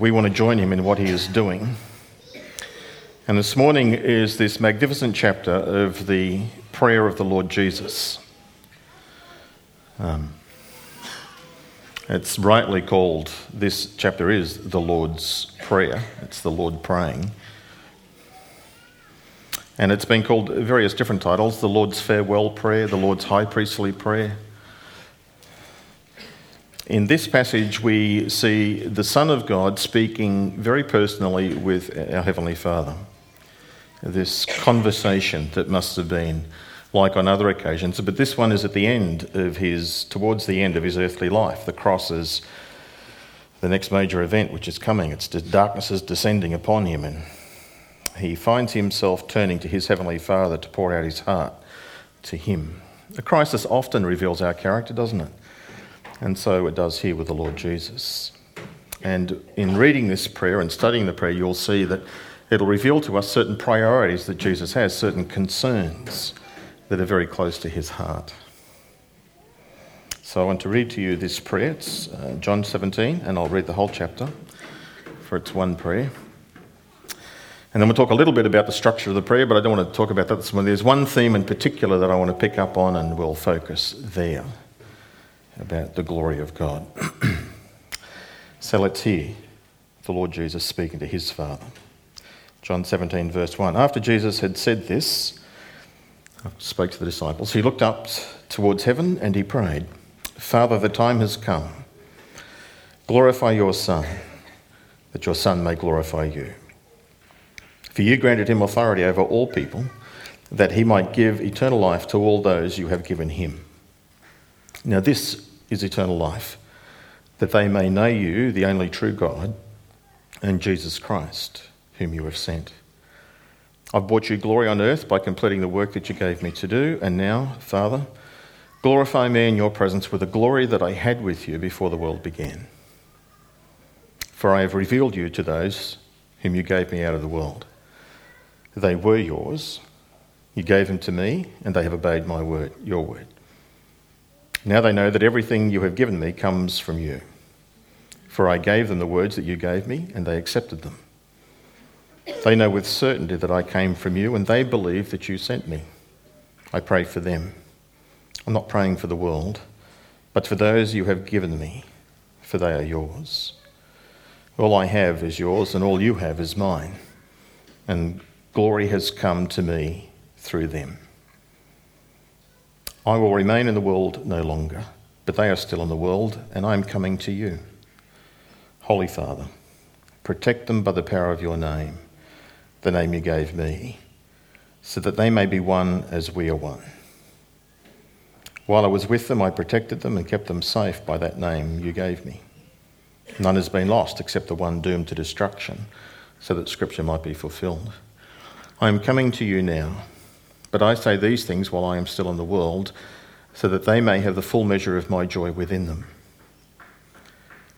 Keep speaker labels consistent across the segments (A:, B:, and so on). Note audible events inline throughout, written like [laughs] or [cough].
A: we want to join him in what he is doing. And this morning is this magnificent chapter of the prayer of the Lord Jesus. Um, it's rightly called, this chapter is the Lord's Prayer. It's the Lord praying. And it's been called various different titles the Lord's Farewell Prayer, the Lord's High Priestly Prayer. In this passage, we see the Son of God speaking very personally with our Heavenly Father. This conversation that must have been like on other occasions, but this one is at the end of his, towards the end of his earthly life. The cross is the next major event which is coming. It's darkness is descending upon him, and he finds himself turning to his Heavenly Father to pour out his heart to him. A crisis often reveals our character, doesn't it? And so it does here with the Lord Jesus. And in reading this prayer and studying the prayer, you'll see that it'll reveal to us certain priorities that Jesus has, certain concerns that are very close to his heart. So I want to read to you this prayer. It's uh, John 17, and I'll read the whole chapter, for it's one prayer. And then we'll talk a little bit about the structure of the prayer, but I don't want to talk about that this morning. There's one theme in particular that I want to pick up on, and we'll focus there about the glory of God. [clears throat] so let's hear the Lord Jesus speaking to his Father. John 17, verse 1. After Jesus had said this, uh, spoke to the disciples, he looked up towards heaven and he prayed, Father, the time has come. Glorify your Son, that your Son may glorify you. For you granted him authority over all people, that he might give eternal life to all those you have given him. Now, this is eternal life, that they may know you, the only true God, and Jesus Christ, whom you have sent. I've brought you glory on earth by completing the work that you gave me to do, and now, Father, glorify me in your presence with the glory that I had with you before the world began. For I have revealed you to those whom you gave me out of the world. They were yours. You gave them to me, and they have obeyed my word, your word. Now they know that everything you have given me comes from you. For I gave them the words that you gave me, and they accepted them. They know with certainty that I came from you, and they believe that you sent me. I pray for them. I'm not praying for the world, but for those you have given me, for they are yours. All I have is yours, and all you have is mine. And glory has come to me through them. I will remain in the world no longer, but they are still in the world, and I am coming to you. Holy Father, protect them by the power of your name, the name you gave me, so that they may be one as we are one. While I was with them, I protected them and kept them safe by that name you gave me. None has been lost except the one doomed to destruction, so that Scripture might be fulfilled. I am coming to you now, but I say these things while I am still in the world, so that they may have the full measure of my joy within them.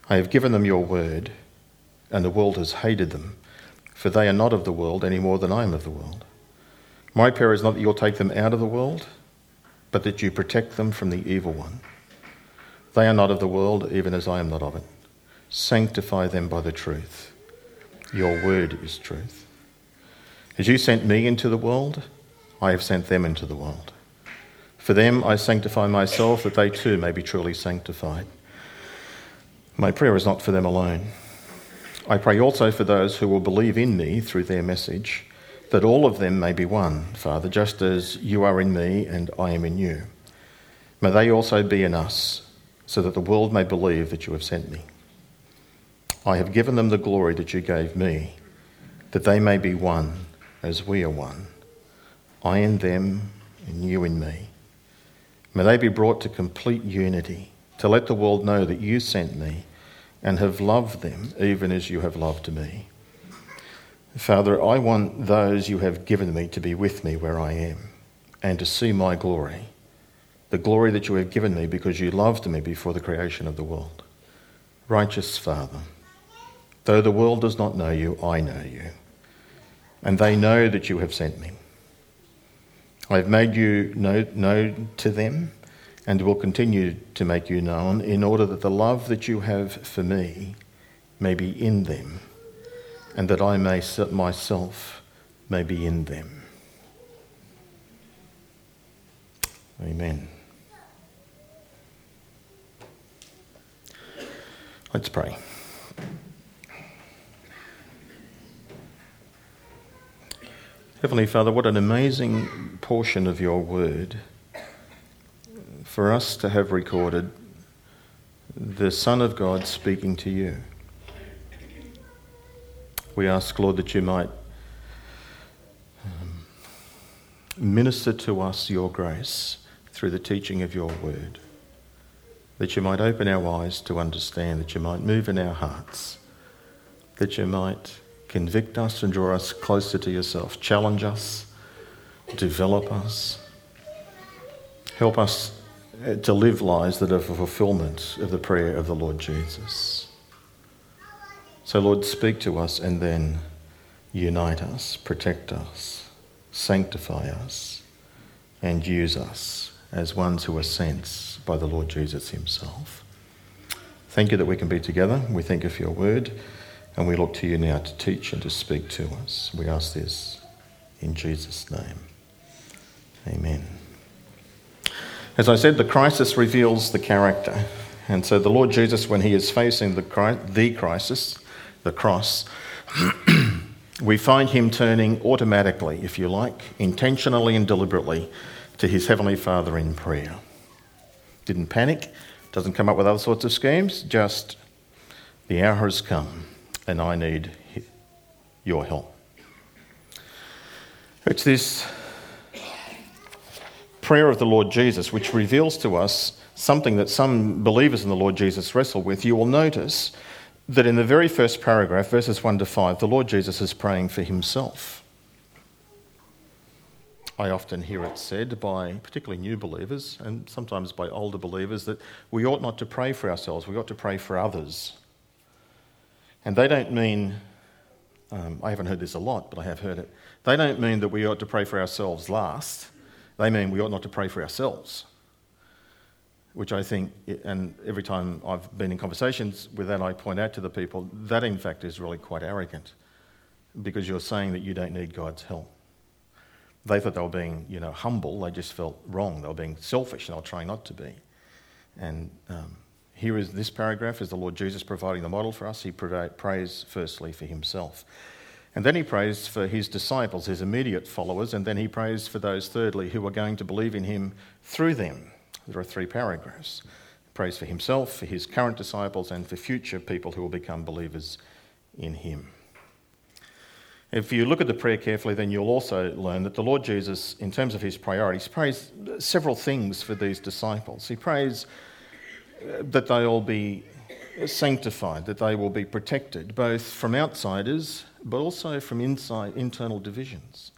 A: I have given them your word, and the world has hated them, for they are not of the world any more than I am of the world. My prayer is not that you'll take them out of the world, but that you protect them from the evil one. They are not of the world, even as I am not of it. Sanctify them by the truth. Your word is truth. As you sent me into the world, I have sent them into the world. For them I sanctify myself, that they too may be truly sanctified. My prayer is not for them alone. I pray also for those who will believe in me through their message, that all of them may be one, Father, just as you are in me and I am in you. May they also be in us, so that the world may believe that you have sent me. I have given them the glory that you gave me, that they may be one as we are one, I in them and you in me. May they be brought to complete unity, to let the world know that you sent me and have loved them even as you have loved me. Father, I want those you have given me to be with me where I am and to see my glory, the glory that you have given me because you loved me before the creation of the world. Righteous Father, though the world does not know you, I know you and they know that you have sent me. I have made you known to them and will continue to make you known in order that the love that you have for me may be in them, and that I may myself may be in them. Amen. Let's pray. Heavenly Father, what an amazing portion of your word for us to have recorded the Son of God speaking to you. We ask, Lord, that you might um, minister to us your grace through the teaching of your word that you might open our eyes to understand, that you might move in our hearts, that you might convict us and draw us closer to yourself, challenge us, develop us, help us uh, to live lives that are for fulfillment of the prayer of the Lord Jesus. So, Lord, speak to us and then unite us, protect us, sanctify us, and use us as ones who are sent by the Lord Jesus Himself. Thank you that we can be together. We thank you for your word, and we look to you now to teach and to speak to us. We ask this in Jesus' name. Amen. As I said, the crisis reveals the character. And so the Lord Jesus, when he is facing the, the crisis, the cross, [clears throat] we find him turning automatically, if you like, intentionally and deliberately to his Heavenly Father in prayer. Didn't panic, doesn't come up with other sorts of schemes, just the hour has come and I need your help. It's this prayer of the Lord Jesus which reveals to us something that some believers in the Lord Jesus wrestle with. You will notice that in the very first paragraph, verses 1 to 5, the Lord Jesus is praying for himself. I often hear it said by particularly new believers and sometimes by older believers that we ought not to pray for ourselves, we ought to pray for others. And they don't mean, um, I haven't heard this a lot, but I have heard it. They don't mean that we ought to pray for ourselves last. They mean we ought not to pray for ourselves. Which I think, and every time I've been in conversations with that, I point out to the people that in fact is really quite arrogant because you're saying that you don't need God's help. They thought they were being, you know, humble. They just felt wrong. They were being selfish, and they were trying not to be. And um, here is this paragraph: is the Lord Jesus providing the model for us. He prays firstly for himself, and then he prays for his disciples, his immediate followers, and then he prays for those thirdly who are going to believe in him through them. There are three paragraphs. He prays for himself, for his current disciples, and for future people who will become believers in him. If you look at the prayer carefully, then you'll also learn that the Lord Jesus, in terms of his priorities, prays several things for these disciples. He prays that they all be sanctified, that they will be protected, both from outsiders but also from inside internal divisions.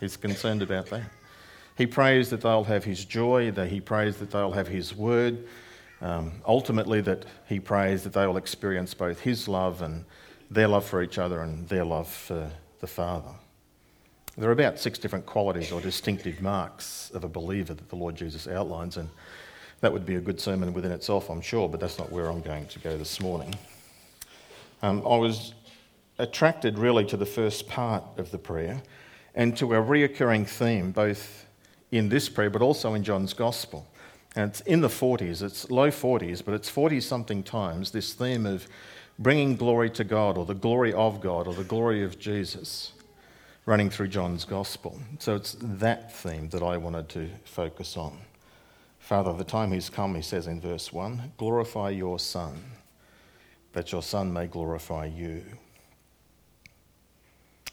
A: He's concerned about that. He prays that they'll have his joy, that he prays that they'll have his word. Um, ultimately, that he prays that they will experience both his love and their love for each other and their love for the Father. There are about six different qualities or distinctive marks of a believer that the Lord Jesus outlines, and that would be a good sermon within itself, I'm sure, but that's not where I'm going to go this morning. Um, I was attracted really to the first part of the prayer and to a reoccurring theme, both in this prayer but also in John's Gospel. And it's in the 40s, it's low 40s, but it's 40 something times, this theme of bringing glory to God or the glory of God or the glory of Jesus running through John's gospel. So it's that theme that I wanted to focus on. Father, the time has come, he says in verse 1 glorify your Son, that your Son may glorify you.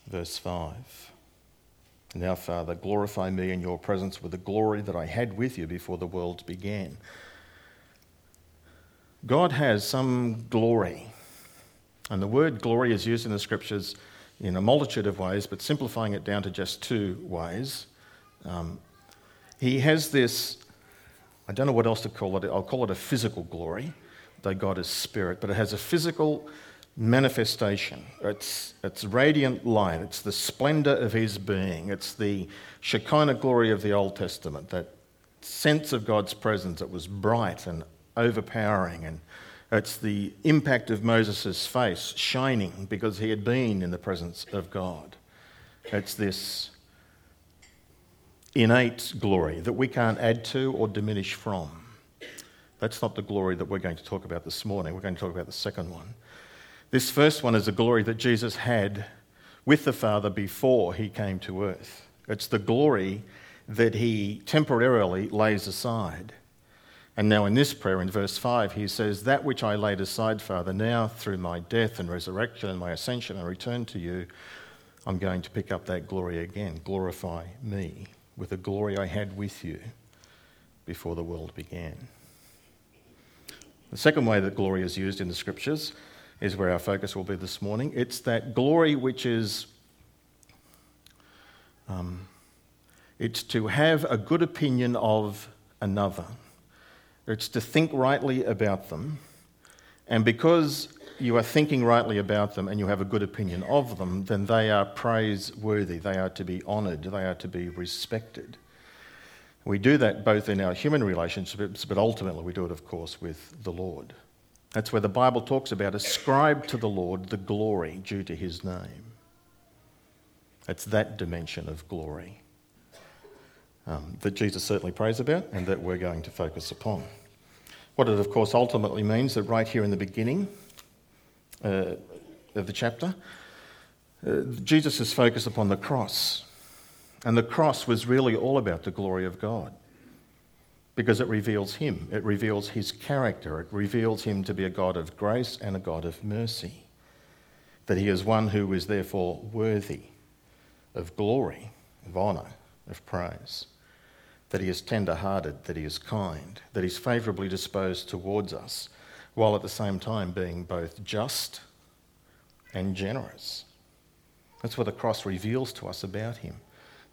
A: Verse 5 Now, Father, glorify me in your presence with the glory that I had with you before the world began. God has some glory and the word glory is used in the scriptures in a multitude of ways, but simplifying it down to just two ways. Um, he has this, I don't know what else to call it, I'll call it a physical glory, though God is spirit, but it has a physical manifestation. It's, it's radiant light, it's the splendor of his being, it's the Shekinah glory of the Old Testament, that sense of God's presence that was bright and overpowering and It's the impact of Moses' face shining because he had been in the presence of God. It's this innate glory that we can't add to or diminish from. That's not the glory that we're going to talk about this morning. We're going to talk about the second one. This first one is a glory that Jesus had with the Father before he came to earth. It's the glory that he temporarily lays aside. And now, in this prayer, in verse 5, he says, That which I laid aside, Father, now through my death and resurrection and my ascension and return to you, I'm going to pick up that glory again. Glorify me with the glory I had with you before the world began. The second way that glory is used in the scriptures is where our focus will be this morning. It's that glory which is um, it's to have a good opinion of another. It's to think rightly about them. And because you are thinking rightly about them and you have a good opinion of them, then they are praiseworthy. They are to be honoured. They are to be respected. We do that both in our human relationships, but ultimately we do it, of course, with the Lord. That's where the Bible talks about ascribe to the Lord the glory due to his name. It's that dimension of glory um, that Jesus certainly prays about and that we're going to focus upon. What it, of course, ultimately means that right here in the beginning uh, of the chapter, uh, Jesus is focused upon the cross. And the cross was really all about the glory of God because it reveals Him, it reveals His character, it reveals Him to be a God of grace and a God of mercy. That He is one who is therefore worthy of glory, of honour, of praise that he is tender hearted, that he is kind, that he's favourably disposed towards us, while at the same time being both just and generous. That's what the cross reveals to us about him,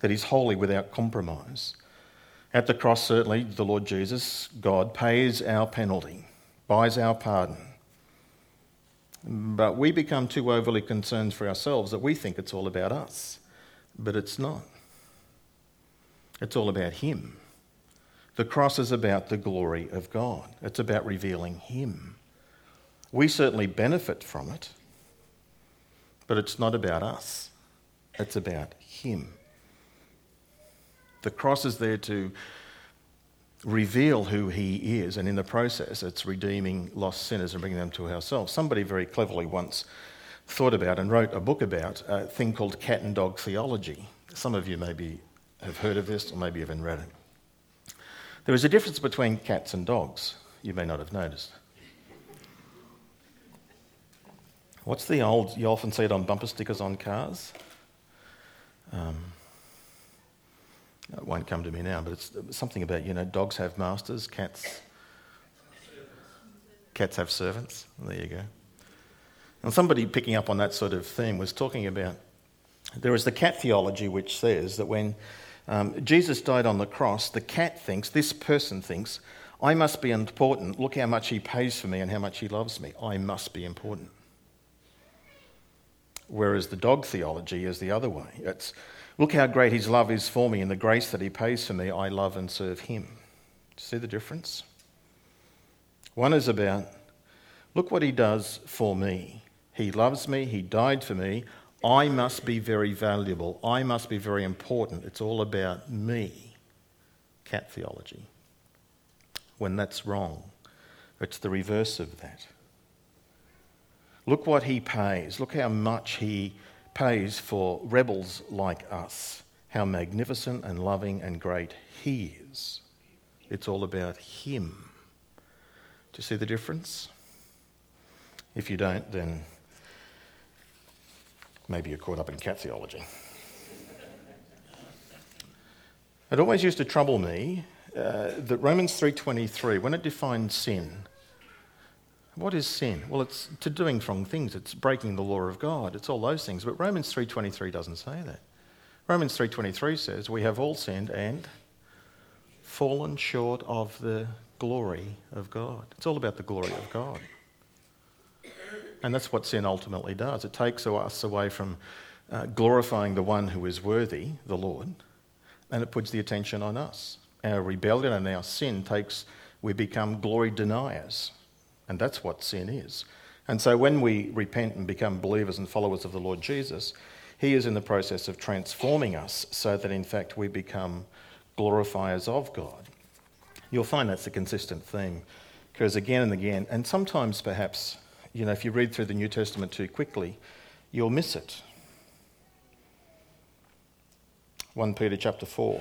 A: that he's holy without compromise. At the cross, certainly, the Lord Jesus, God, pays our penalty, buys our pardon. But we become too overly concerned for ourselves that we think it's all about us. But it's not. It's all about Him. The cross is about the glory of God, it's about revealing Him. We certainly benefit from it, but it's not about us, it's about Him. The cross is there to reveal who He is, and in the process, it's redeeming lost sinners and bringing them to ourselves. Somebody very cleverly once thought about and wrote a book about a thing called cat and dog theology. Some of you maybe have heard of this or maybe even read it. There is a difference between cats and dogs, you may not have noticed. What's the old, you often see it on bumper stickers on cars? Um, it won't come to me now, but it's something about, you know, dogs have masters, cats, cats have servants. There you go. And somebody picking up on that sort of theme was talking about there is the cat theology which says that when um, Jesus died on the cross. The cat thinks, this person thinks, I must be important. Look how much he pays for me and how much he loves me. I must be important. Whereas the dog theology is the other way. It's, look how great his love is for me and the grace that he pays for me. I love and serve him. See the difference? One is about, look what he does for me. He loves me, he died for me. I must be very valuable. I must be very important. It's all about me. Cat theology. When that's wrong, it's the reverse of that. Look what he pays. Look how much he pays for rebels like us. How magnificent and loving and great he is. It's all about him. Do you see the difference? If you don't, then Maybe you're caught up in cat theology. it always used to trouble me uh, that Romans 3:23, when it defines sin, what is sin? Well, it's to doing wrong things. It's breaking the law of God. It's all those things. But Romans 3:23 doesn't say that. Romans 3:23 says, "We have all sinned and fallen short of the glory of God." It's all about the glory of God. And that's what sin ultimately does. It takes us away from uh, glorifying the one who is worthy, the Lord, and it puts the attention on us. Our rebellion and our sin takes, we become glory deniers. And that's what sin is. And so when we repent and become believers and followers of the Lord Jesus, He is in the process of transforming us so that in fact we become glorifiers of God. You'll find that's a consistent theme because again and again, and sometimes perhaps, you know, if you read through the New Testament too quickly, you'll miss it. 1 Peter chapter 4.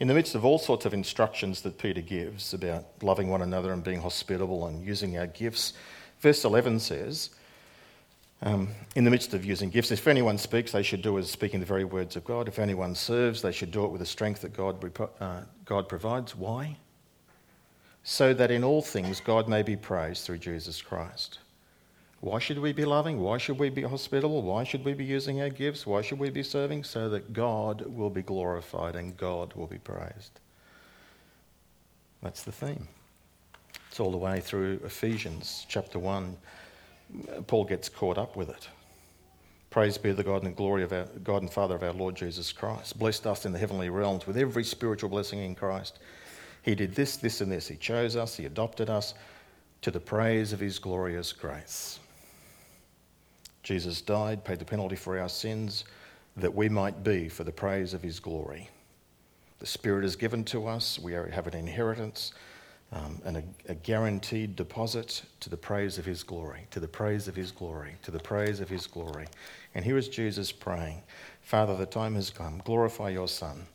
A: In the midst of all sorts of instructions that Peter gives about loving one another and being hospitable and using our gifts, verse 11 says, um, in the midst of using gifts, if anyone speaks, they should do as speaking the very words of God. If anyone serves, they should do it with the strength that God, uh, God provides. Why? So that in all things God may be praised through Jesus Christ. Why should we be loving? Why should we be hospitable? Why should we be using our gifts? Why should we be serving? So that God will be glorified and God will be praised. That's the theme. It's all the way through Ephesians chapter 1. Paul gets caught up with it. Praise be the God and glory of our God and Father of our Lord Jesus Christ. Blessed us in the heavenly realms with every spiritual blessing in Christ. He did this, this, and this. He chose us, He adopted us to the praise of His glorious grace. Jesus died, paid the penalty for our sins, that we might be for the praise of his glory. The Spirit is given to us, we have an inheritance um, and a, a guaranteed deposit to the praise of his glory, to the praise of his glory, to the praise of his glory. And here is Jesus praying Father, the time has come, glorify your Son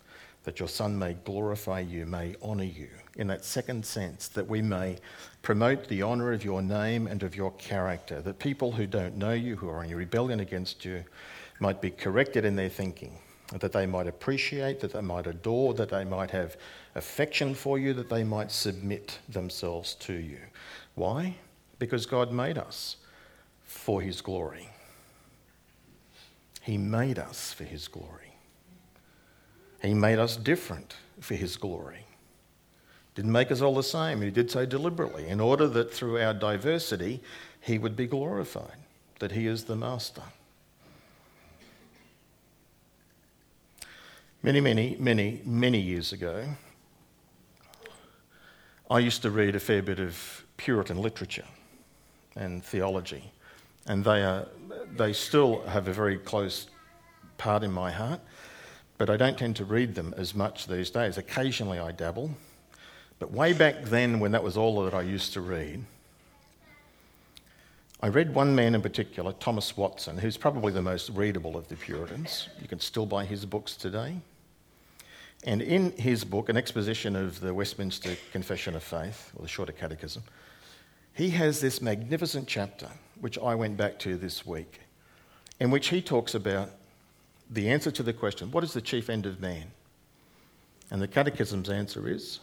A: that your Son may glorify you, may honour you, in that second sense, that we may promote the honour of your name and of your character, that people who don't know you, who are in rebellion against you, might be corrected in their thinking, that they might appreciate, that they might adore, that they might have affection for you, that they might submit themselves to you. Why? Because God made us for His glory. He made us for His glory. He made us different for His glory. Didn't make us all the same. He did so deliberately in order that through our diversity He would be glorified, that He is the Master. Many, many, many, many years ago, I used to read a fair bit of Puritan literature and theology, and they, are, they still have a very close part in my heart but I don't tend to read them as much these days. Occasionally I dabble. But way back then, when that was all that I used to read, I read one man in particular, Thomas Watson, who's probably the most readable of the Puritans. You can still buy his books today. And in his book, An Exposition of the Westminster Confession of Faith, or the Shorter Catechism, he has this magnificent chapter, which I went back to this week, in which he talks about the answer to the question, what is the chief end of man? And the Catechism's answer is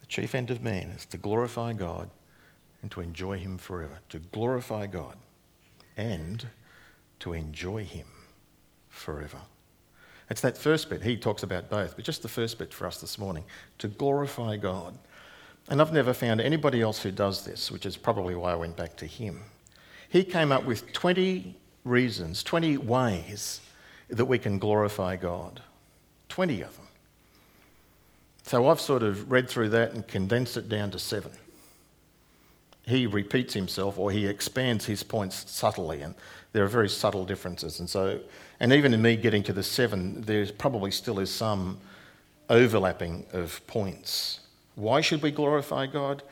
A: the chief end of man is to glorify God and to enjoy Him forever. To glorify God and to enjoy Him forever. It's that first bit. He talks about both, but just the first bit for us this morning to glorify God. And I've never found anybody else who does this, which is probably why I went back to him he came up with 20 reasons, 20 ways that we can glorify God. 20 of them. So I've sort of read through that and condensed it down to seven. He repeats himself or he expands his points subtly, and there are very subtle differences. And so, and even in me getting to the seven, there probably still is some overlapping of points. Why should we glorify God?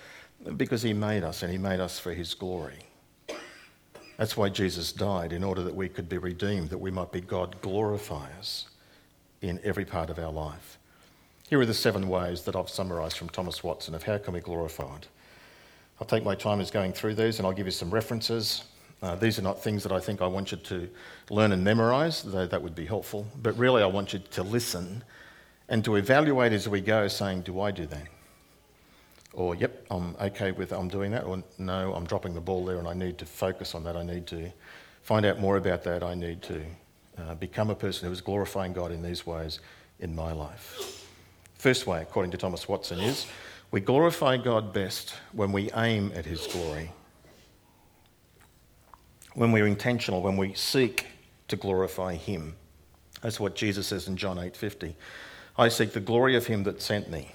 A: Because he made us and he made us for his glory. That's why Jesus died, in order that we could be redeemed, that we might be God glorifiers in every part of our life. Here are the seven ways that I've summarised from Thomas Watson of how can we glorify. I'll take my time as going through these and I'll give you some references. Uh, these are not things that I think I want you to learn and memorise, though that would be helpful. But really, I want you to listen and to evaluate as we go, saying, Do I do that? Or yep, I'm okay with I'm doing that, or no, I'm dropping the ball there and I need to focus on that. I need to find out more about that. I need to uh, become a person who is glorifying God in these ways in my life. First way, according to Thomas Watson, is we glorify God best when we aim at His glory, when we're intentional, when we seek to glorify Him. That's what Jesus says in John 8:50. I seek the glory of Him that sent me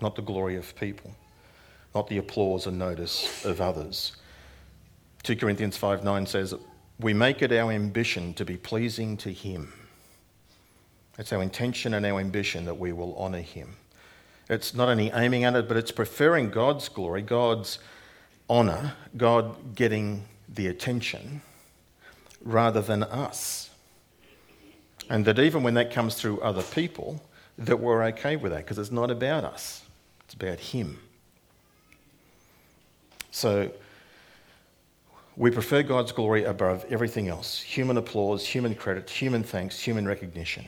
A: not the glory of people, not the applause and notice of others. 2 Corinthians 5 9 says, We make it our ambition to be pleasing to Him. It's our intention and our ambition that we will honour Him. It's not only aiming at it, but it's preferring God's glory, God's honour, God getting the attention rather than us. And that even when that comes through other people, that we're okay with that because it's not about us, it's about Him. So we prefer God's glory above everything else human applause, human credit, human thanks, human recognition.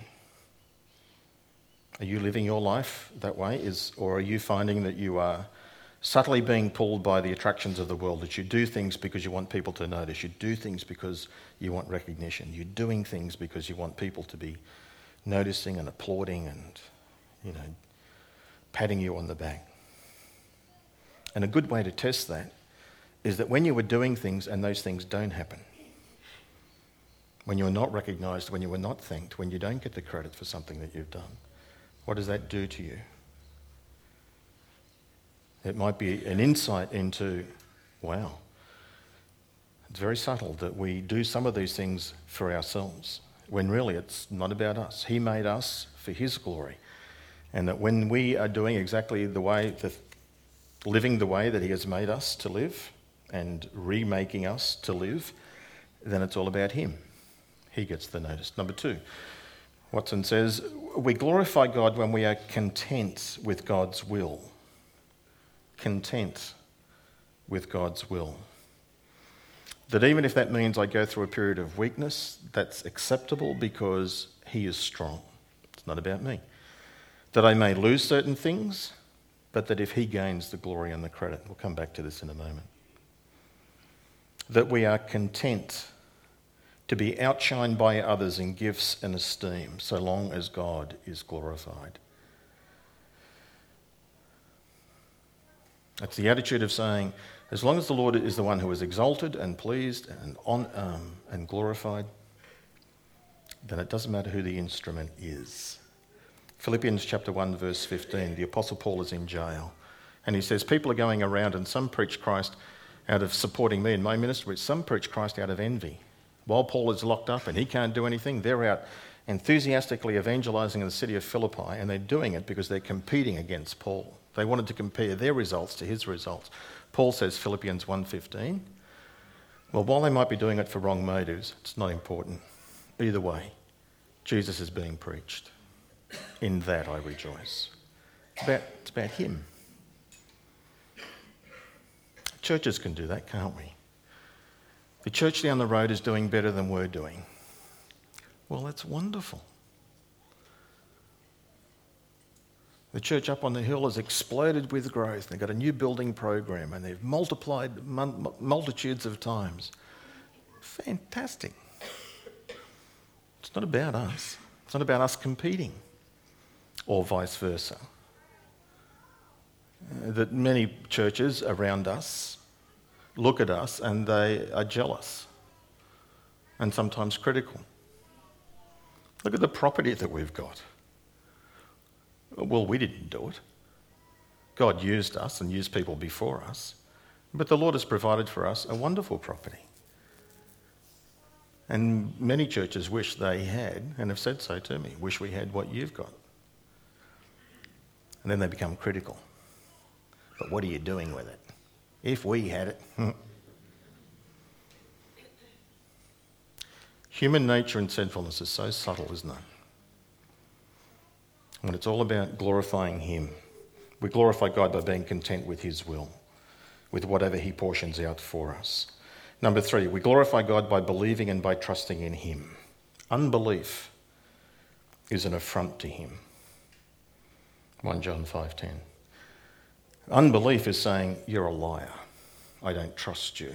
A: Are you living your life that way? Is, or are you finding that you are subtly being pulled by the attractions of the world, that you do things because you want people to notice, you do things because you want recognition, you're doing things because you want people to be noticing and applauding and, you know, patting you on the back. And a good way to test that is that when you were doing things and those things don't happen, when you're not recognized, when you are not thanked, when you don't get the credit for something that you've done, what does that do to you? It might be an insight into, wow, it's very subtle that we do some of these things for ourselves when really it's not about us. He made us for His glory. And that when we are doing exactly the way, the, living the way that He has made us to live and remaking us to live, then it's all about Him. He gets the notice. Number two, Watson says, We glorify God when we are content with God's will. Content with God's will. That even if that means I go through a period of weakness, that's acceptable because He is strong. It's not about me. That I may lose certain things, but that if He gains the glory and the credit, we'll come back to this in a moment. That we are content to be outshined by others in gifts and esteem, so long as God is glorified. That's the attitude of saying, as long as the Lord is the one who is exalted and pleased and, on, um, and glorified, then it doesn't matter who the instrument is. Philippians chapter 1, verse 15, the Apostle Paul is in jail. And he says, People are going around, and some preach Christ out of supporting me in my ministry, some preach Christ out of envy. While Paul is locked up and he can't do anything, they're out enthusiastically evangelizing in the city of Philippi, and they're doing it because they're competing against Paul. They wanted to compare their results to his results. Paul says Philippians 1:15. Well, while they might be doing it for wrong motives, it's not important. Either way, Jesus is being preached. In that I rejoice. It's about, it's about him. Churches can do that, can't we? The church down the road is doing better than we're doing. Well, that's wonderful. The church up on the hill has exploded with growth. They've got a new building program and they've multiplied multitudes of times. Fantastic. It's not about us, it's not about us competing, or vice versa. Uh, that many churches around us look at us and they are jealous and sometimes critical. Look at the property that we've got. Well, we didn't do it. God used us and used people before us. But the Lord has provided for us a wonderful property. And many churches wish they had, and have said so to me, wish we had what you've got. And then they become critical. But what are you doing with it? If we had it. Human nature and sinfulness is so subtle, isn't it? When it's all about glorifying Him. We glorify God by being content with His will, with whatever He portions out for us. Number three, we glorify God by believing and by trusting in Him. Unbelief is an affront to Him. 1 John 5:10. Unbelief is saying, You're a liar. I don't trust you.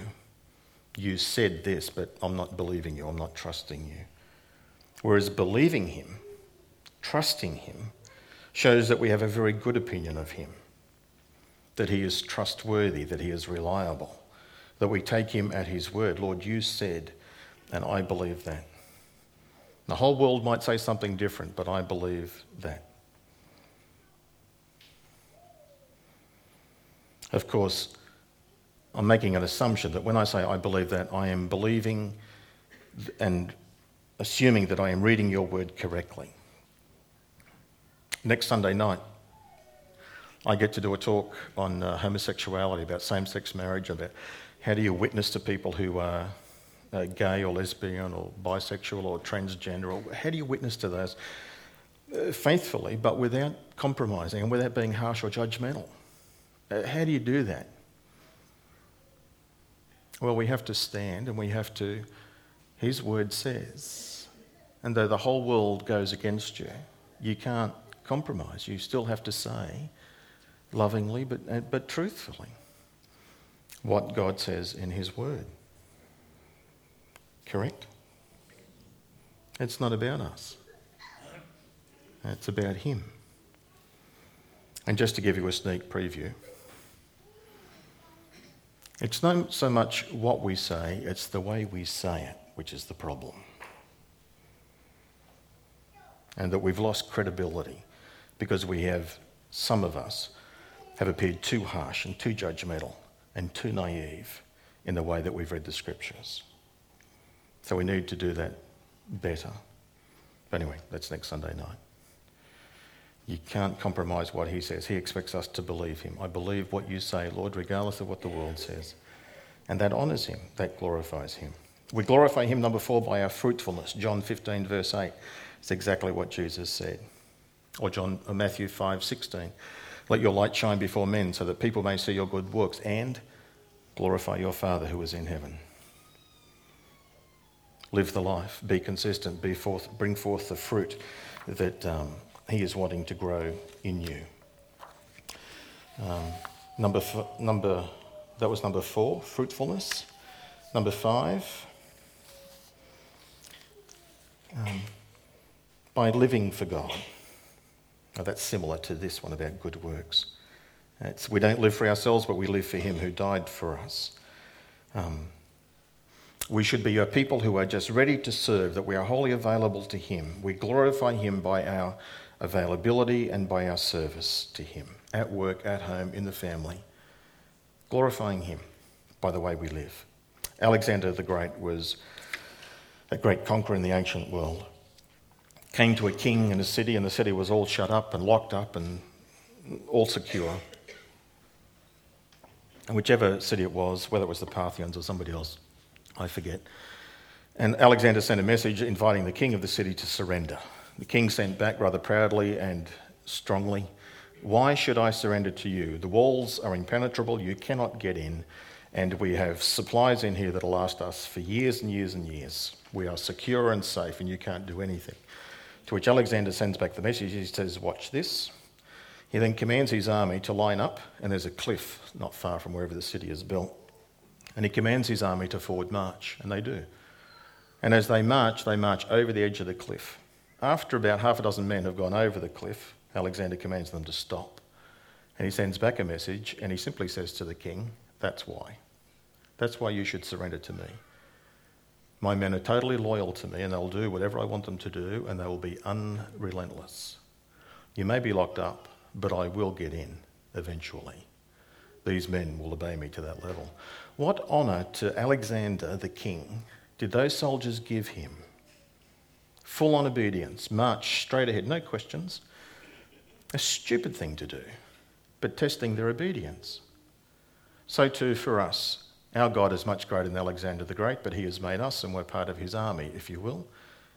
A: You said this, but I'm not believing you. I'm not trusting you. Whereas believing Him, trusting Him, shows that we have a very good opinion of Him, that He is trustworthy, that He is reliable, that we take Him at His word. Lord, you said, and I believe that. The whole world might say something different, but I believe that. Of course, I'm making an assumption that when I say I believe that, I am believing and assuming that I am reading your word correctly. Next Sunday night, I get to do a talk on uh, homosexuality, about same sex marriage, about how do you witness to people who are uh, gay or lesbian or bisexual or transgender, or how do you witness to those uh, faithfully but without compromising and without being harsh or judgmental? Uh, how do you do that? Well, we have to stand and we have to, His word says, and though the whole world goes against you, you can't compromise. You still have to say, lovingly but, uh, but truthfully what God says in His Word. Correct? It's not about us, it's about Him. And just to give you a sneak preview, it's not so much what we say, it's the way we say it which is the problem. And that we've lost credibility because we have, some of us, have appeared too harsh and too judgmental and too naive in the way that we've read the scriptures. So we need to do that better. But anyway, that's next Sunday night. You can't compromise what he says. He expects us to believe him. I believe what you say, Lord, regardless of what the world says. And that honours him, that glorifies him. We glorify him, number four, by our fruitfulness. John 15, verse 8. It's exactly what Jesus said. Or John, or Matthew 5, 16. Let your light shine before men so that people may see your good works and glorify your Father who is in heaven. Live the life, be consistent, be forth, bring forth the fruit that um, He is wanting to grow in you. Um, number, f- number, that was number four, fruitfulness. Number five, um, by living for God. Now, that's similar to this one about good works. It's, we don't live for ourselves, but we live for Him who died for us. Um, we should be a people who are just ready to serve, that we are wholly available to Him. We glorify Him by our availability and by our service to Him, at work, at home, in the family. Glorifying Him by the way we live. Alexander the Great was a great conqueror in the ancient world came to a king in a city, and the city was all shut up and locked up and all secure. And whichever city it was, whether it was the Parthians or somebody else, I forget. And Alexander sent a message inviting the king of the city to surrender. The king sent back rather proudly and strongly Why should I surrender to you? The walls are impenetrable, you cannot get in, and we have supplies in here that'll last us for years and years and years. We are secure and safe, and you can't do anything. To which Alexander sends back the message. He says, Watch this. He then commands his army to line up, and there's a cliff not far from wherever the city is built. And he commands his army to forward march, and they do. And as they march, they march over the edge of the cliff. After about half a dozen men have gone over the cliff, Alexander commands them to stop. And he sends back a message, and he simply says to the king, That's why. That's why you should surrender to me. My men are totally loyal to me and they'll do whatever I want them to do and they will be unrelentless. You may be locked up, but I will get in eventually. These men will obey me to that level. What honour to Alexander the king did those soldiers give him? Full on obedience, march straight ahead, no questions. A stupid thing to do, but testing their obedience. So too for us. Our God is much greater than Alexander the Great, but he has made us and we're part of his army, if you will.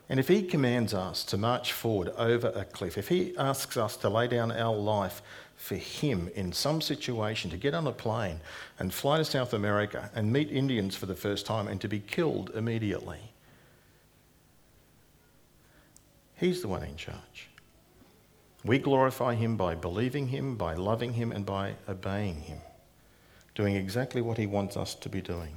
A: And if he commands us to march forward over a cliff, if he asks us to lay down our life for him in some situation, to get on a plane and fly to South America and meet Indians for the first time and to be killed immediately, he's the one in charge. We glorify him by believing him, by loving him, and by obeying him doing exactly what He wants us to be doing.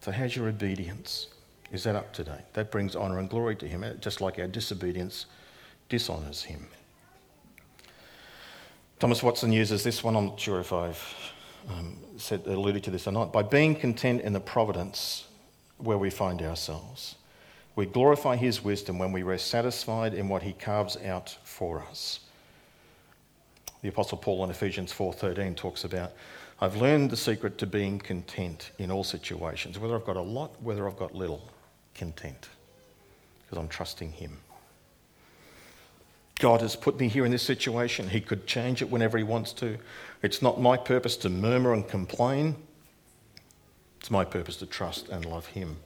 A: So, how's your obedience? Is that up to date? That brings honour and glory to Him, just like our disobedience dishonours Him. Thomas Watson uses this one. I'm not sure if I've um, said, alluded to this or not. By being content in the providence where we find ourselves, we glorify His wisdom when we rest satisfied in what He carves out for us. The Apostle Paul in Ephesians 4:13 talks about, I've learned the secret to being content in all situations, whether I've got a lot, whether I've got little, content, because I'm trusting Him. God has put me here in this situation. He could change it whenever He wants to. It's not my purpose to murmur and complain. It's my purpose to trust and love Him.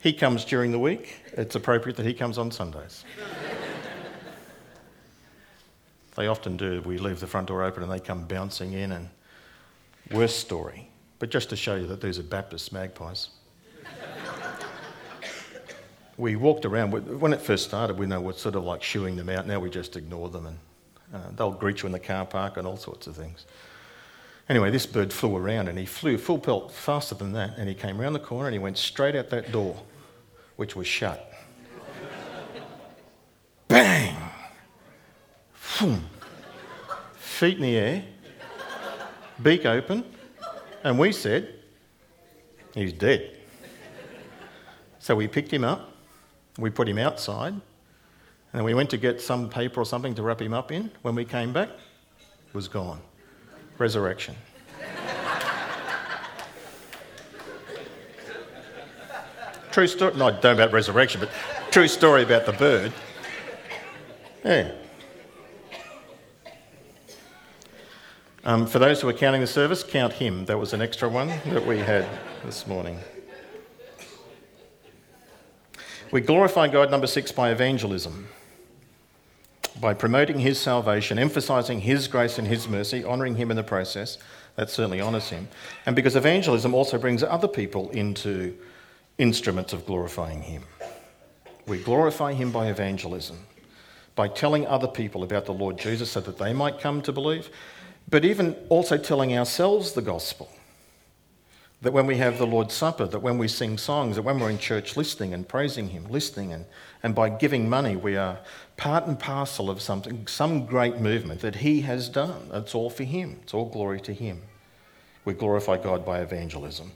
A: He comes during the week. It's appropriate that he comes on Sundays. they often do. We leave the front door open and they come bouncing in, and worst story. But just to show you that these are Baptist magpies. we walked around, when it first started, we know we're sort of like shooing them out. Now we just ignore them, and uh, they'll greet you in the car park and all sorts of things. Anyway, this bird flew around and he flew full pelt faster than that, and he came round the corner and he went straight out that door which was shut. [laughs] Bang! Boom. Feet in the air, beak open, and we said, He's dead. So we picked him up, we put him outside, and then we went to get some paper or something to wrap him up in. When we came back, was gone. Resurrection. True story. No, don't about resurrection, but true story about the bird. Yeah. Um, for those who are counting the service, count him. That was an extra one that we had this morning. We glorify God, number six, by evangelism. By promoting his salvation, emphasizing his grace and his mercy, honoring him in the process. That certainly honors him. And because evangelism also brings other people into instruments of glorifying Him. We glorify Him by evangelism, by telling other people about the Lord Jesus so that they might come to believe, but even also telling ourselves the gospel. That when we have the Lord's Supper, that when we sing songs, that when we're in church listening and praising Him, listening, and, and by giving money, we are part and parcel of something, some great movement that He has done. It's all for Him, it's all glory to Him. We glorify God by evangelism.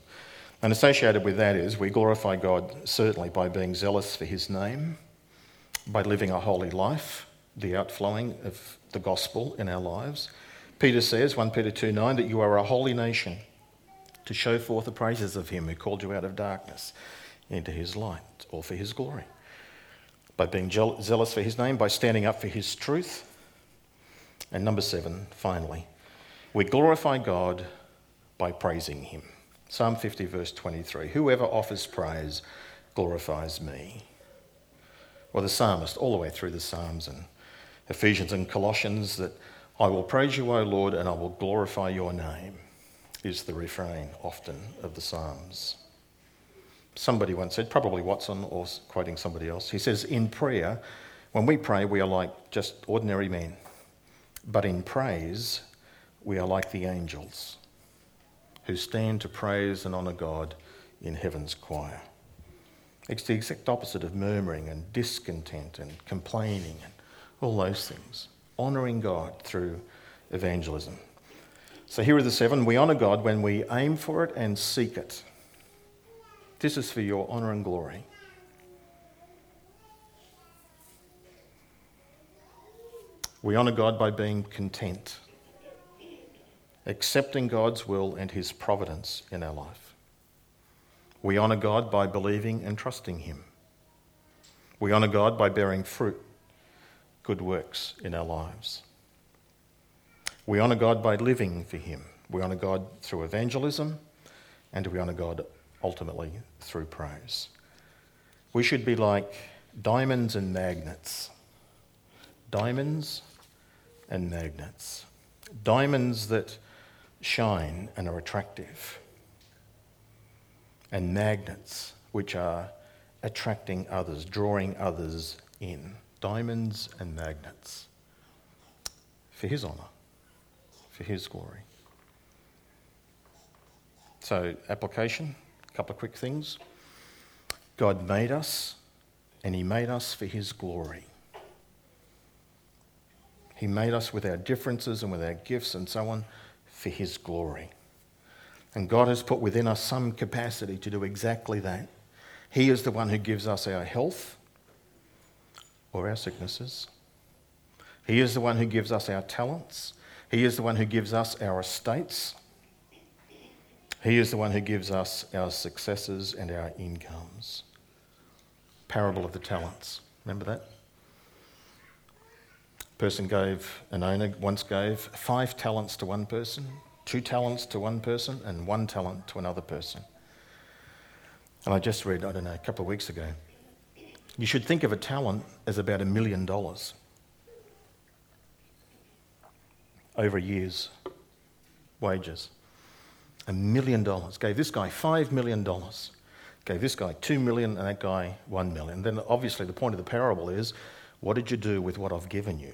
A: And associated with that is we glorify God certainly by being zealous for his name, by living a holy life, the outflowing of the gospel in our lives. Peter says, 1 Peter 2 9, that you are a holy nation to show forth the praises of him who called you out of darkness into his light, all for his glory. By being zealous for his name, by standing up for his truth. And number seven, finally, we glorify God by praising him. Psalm 50, verse 23 Whoever offers praise glorifies me. Or the psalmist, all the way through the Psalms and Ephesians and Colossians, that I will praise you, O Lord, and I will glorify your name, is the refrain often of the Psalms. Somebody once said, probably Watson or quoting somebody else, he says, In prayer, when we pray, we are like just ordinary men. But in praise, we are like the angels who stand to praise and honour God in heaven's choir. It's the exact opposite of murmuring and discontent and complaining and all those things. Honouring God through evangelism. So here are the seven. We honour God when we aim for it and seek it. This is for your honour and glory. We honour God by being content accepting God's will and His providence in our life. We honour God by believing and trusting Him. We honour God by bearing fruit, good works in our lives. We honour God by living for Him. We honour God through evangelism, and we honour God ultimately through praise. We should be like diamonds and magnets. Diamonds and magnets. Diamonds that shine and are attractive, and magnets which are attracting others, drawing others in. Diamonds and magnets for His honour, for His glory. So, application, a couple of quick things. God made us, and He made us for His glory. He made us with our differences and with our gifts and so on for His glory. And God has put within us some capacity to do exactly that. He is the one who gives us our health or our sicknesses. He is the one who gives us our talents. He is the one who gives us our estates. He is the one who gives us our successes and our incomes. Parable of the talents. Remember that? Person gave, an owner once gave five talents to one person, two talents to one person, and one talent to another person. And I just read, I don't know, a couple of weeks ago. You should think of a talent as about a million dollars over years' wages a million dollars, gave this guy five million dollars, gave this guy two million, and that guy one million. Then obviously the point of the parable is what did you do with what I've given you?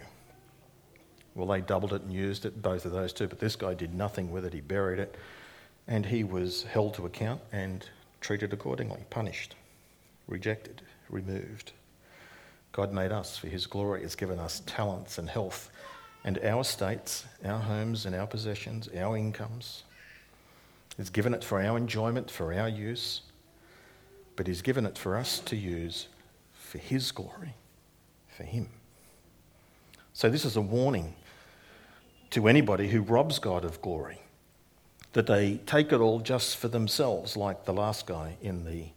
A: Well, they doubled it and used it, both of those two, but this guy did nothing with it. He buried it, and he was held to account and treated accordingly, punished, rejected, removed. God made us for his glory, has given us talents and health, and our estates, our homes, and our possessions, our incomes He's given it for our enjoyment, for our use, but He's given it for us to use for His glory, for Him. So, this is a warning to anybody who robs God of glory that they take it all just for themselves, like the last guy in the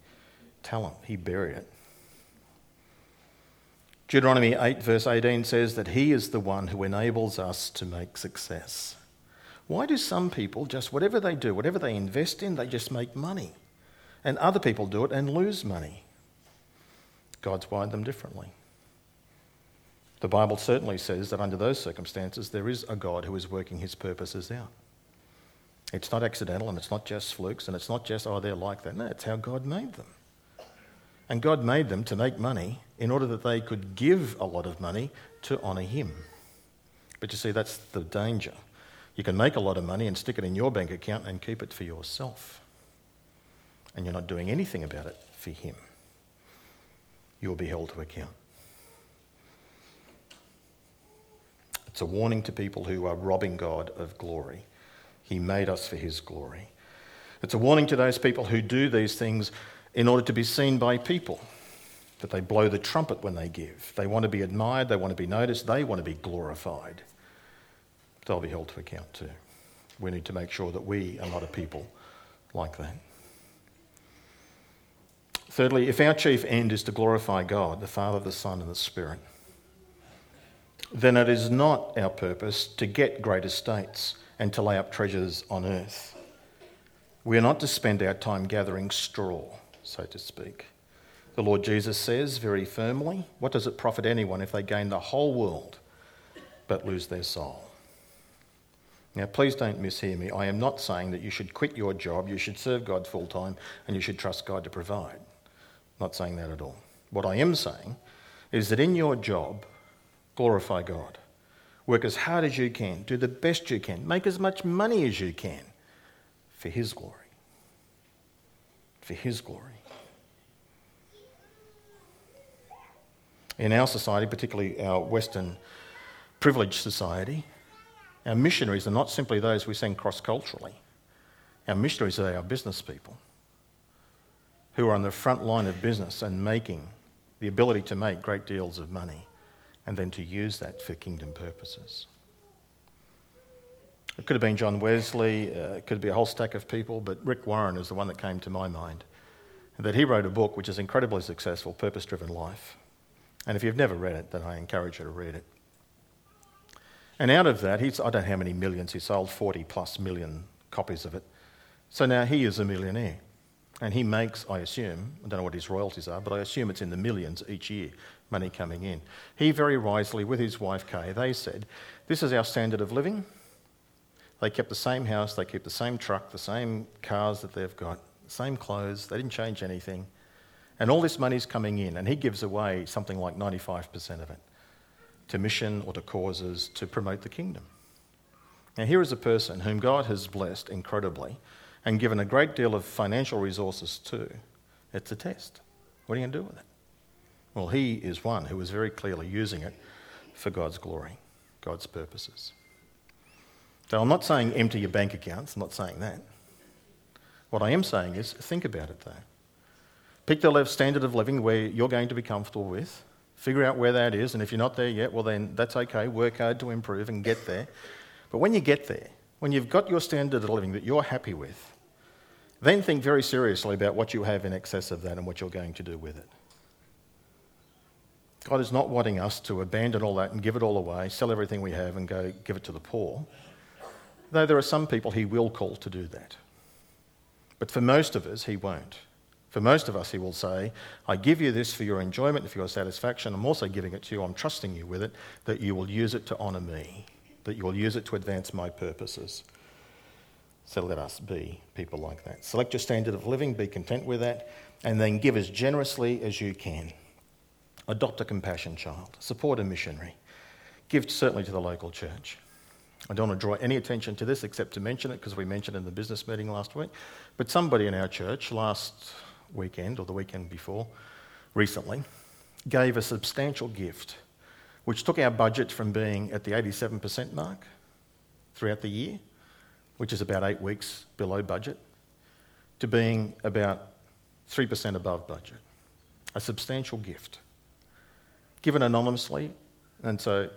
A: talent. He buried it. Deuteronomy 8, verse 18 says that He is the one who enables us to make success. Why do some people just, whatever they do, whatever they invest in, they just make money? And other people do it and lose money. God's wired them differently. The Bible certainly says that under those circumstances, there is a God who is working his purposes out. It's not accidental and it's not just flukes and it's not just, oh, they're like that. No, it's how God made them. And God made them to make money in order that they could give a lot of money to honour Him. But you see, that's the danger. You can make a lot of money and stick it in your bank account and keep it for yourself. And you're not doing anything about it for Him. You'll be held to account. It's a warning to people who are robbing God of glory. He made us for His glory. It's a warning to those people who do these things in order to be seen by people, that they blow the trumpet when they give. They want to be admired, they want to be noticed, they want to be glorified they'll be held to account too. We need to make sure that we are not a people like that. Thirdly, if our chief end is to glorify God, the Father, the Son, and the Spirit, then it is not our purpose to get great estates and to lay up treasures on earth. We are not to spend our time gathering straw, so to speak. The Lord Jesus says very firmly, What does it profit anyone if they gain the whole world but lose their soul? Now, please don't mishear me. I am not saying that you should quit your job, you should serve God full time, and you should trust God to provide. I'm not saying that at all. What I am saying is that in your job, glorify God. Work as hard as you can, do the best you can, make as much money as you can for His glory. For His glory. In our society, particularly our Western privileged society, our missionaries are not simply those we send cross culturally, our missionaries are our business people who are on the front line of business and making the ability to make great deals of money and then to use that for kingdom purposes. It could have been John Wesley, uh, it could be a whole stack of people, but Rick Warren is the one that came to my mind. That he wrote a book which is incredibly successful, Purpose Driven Life. And if you've never read it, then I encourage you to read it. And out of that, he's, I don't know how many millions, he sold 40 plus million copies of it. So now he is a millionaire. And he makes, I assume, I don't know what his royalties are, but I assume it's in the millions each year, money coming in. He very wisely, with his wife Kay, they said, This is our standard of living. They kept the same house, they kept the same truck, the same cars that they've got, same clothes, they didn't change anything. And all this money's coming in, and he gives away something like 95% of it to mission or to causes to promote the kingdom. Now, here is a person whom God has blessed incredibly and given a great deal of financial resources to. It's a test. What are you going to do with it? Well, he is one who is very clearly using it for God's glory, God's purposes. So I'm not saying empty your bank accounts, I'm not saying that. What I am saying is think about it though. Pick the standard of living where you're going to be comfortable with. Figure out where that is, and if you're not there yet, well, then that's okay. Work hard to improve and get there. But when you get there, when you've got your standard of living that you're happy with, then think very seriously about what you have in excess of that and what you're going to do with it. God is not wanting us to abandon all that and give it all away, sell everything we have, and go give it to the poor. Though there are some people He will call to do that. But for most of us, He won't. For most of us, he will say, I give you this for your enjoyment and for your satisfaction. I'm also giving it to you. I'm trusting you with it, that you will use it to honour me, that you will use it to advance my purposes. So let us be people like that. Select your standard of living, be content with that, and then give as generously as you can. Adopt a compassion child, support a missionary, give certainly to the local church. I don't want to draw any attention to this except to mention it because we mentioned it in the business meeting last week. But somebody in our church last weekend or the weekend before, recently, gave a substantial gift, which took our budget from being at the 87% mark throughout the year, which is about eight weeks below budget, to being about 3% above budget. A substantial gift. Given anonymously, and so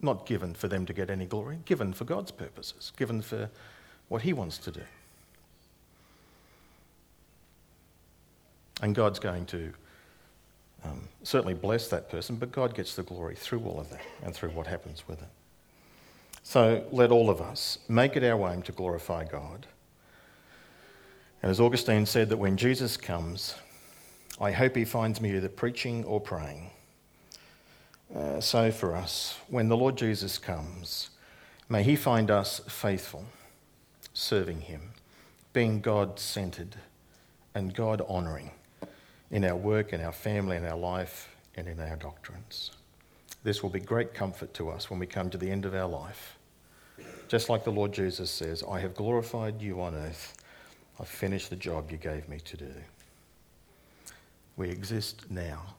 A: not given for them to get any glory, given for God's purposes, given for what He wants to do. And God's going to um, certainly bless that person, but God gets the glory through all of that and through what happens with it. So let all of us make it our aim to glorify God. And as Augustine said, that when Jesus comes, I hope he finds me either preaching or praying. Uh, so for us, when the Lord Jesus comes, may he find us faithful, serving him, being God centered and God honouring in our work, in our family, in our life, and in our doctrines. This will be great comfort to us when we come to the end of our life. Just like the Lord Jesus says, I have glorified you on earth. I've finished the job you gave me to do. We exist now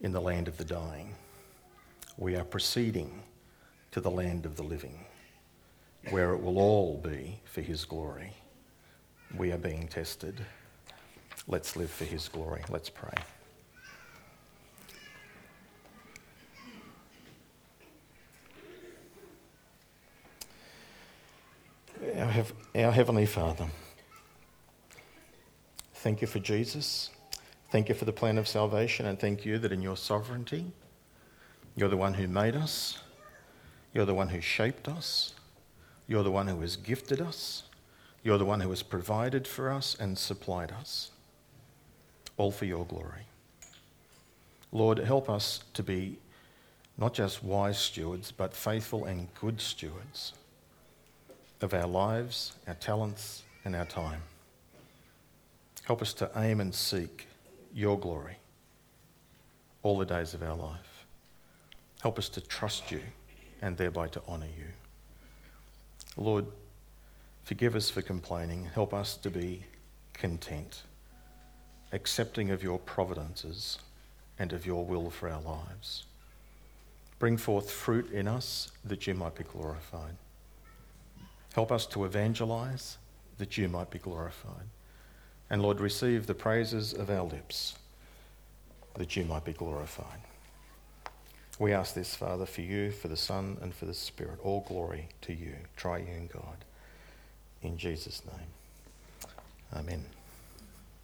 A: in the land of the dying. We are proceeding to the land of the living, where it will all be for his glory. We are being tested. Let's live for his glory. Let's pray. Our, our Heavenly Father, thank you for Jesus. Thank you for the plan of salvation, and thank you that in your sovereignty, you're the one who made us, you're the one who shaped us, you're the one who has gifted us, you're the one who has provided for us and supplied us all for your glory. Lord, help us to be not just wise stewards, but faithful and good stewards of our lives, our talents, and our time. Help us to aim and seek your glory all the days of our life. Help us to trust you and thereby to honour you. Lord, forgive us for complaining. Help us to be content accepting of your providences and of your will for our lives. Bring forth fruit in us that you might be glorified. Help us to evangelize that you might be glorified. And Lord, receive the praises of our lips that you might be glorified. We ask this, Father, for you, for the Son, and for the Spirit. All glory to you, triune God. In Jesus' name. Amen.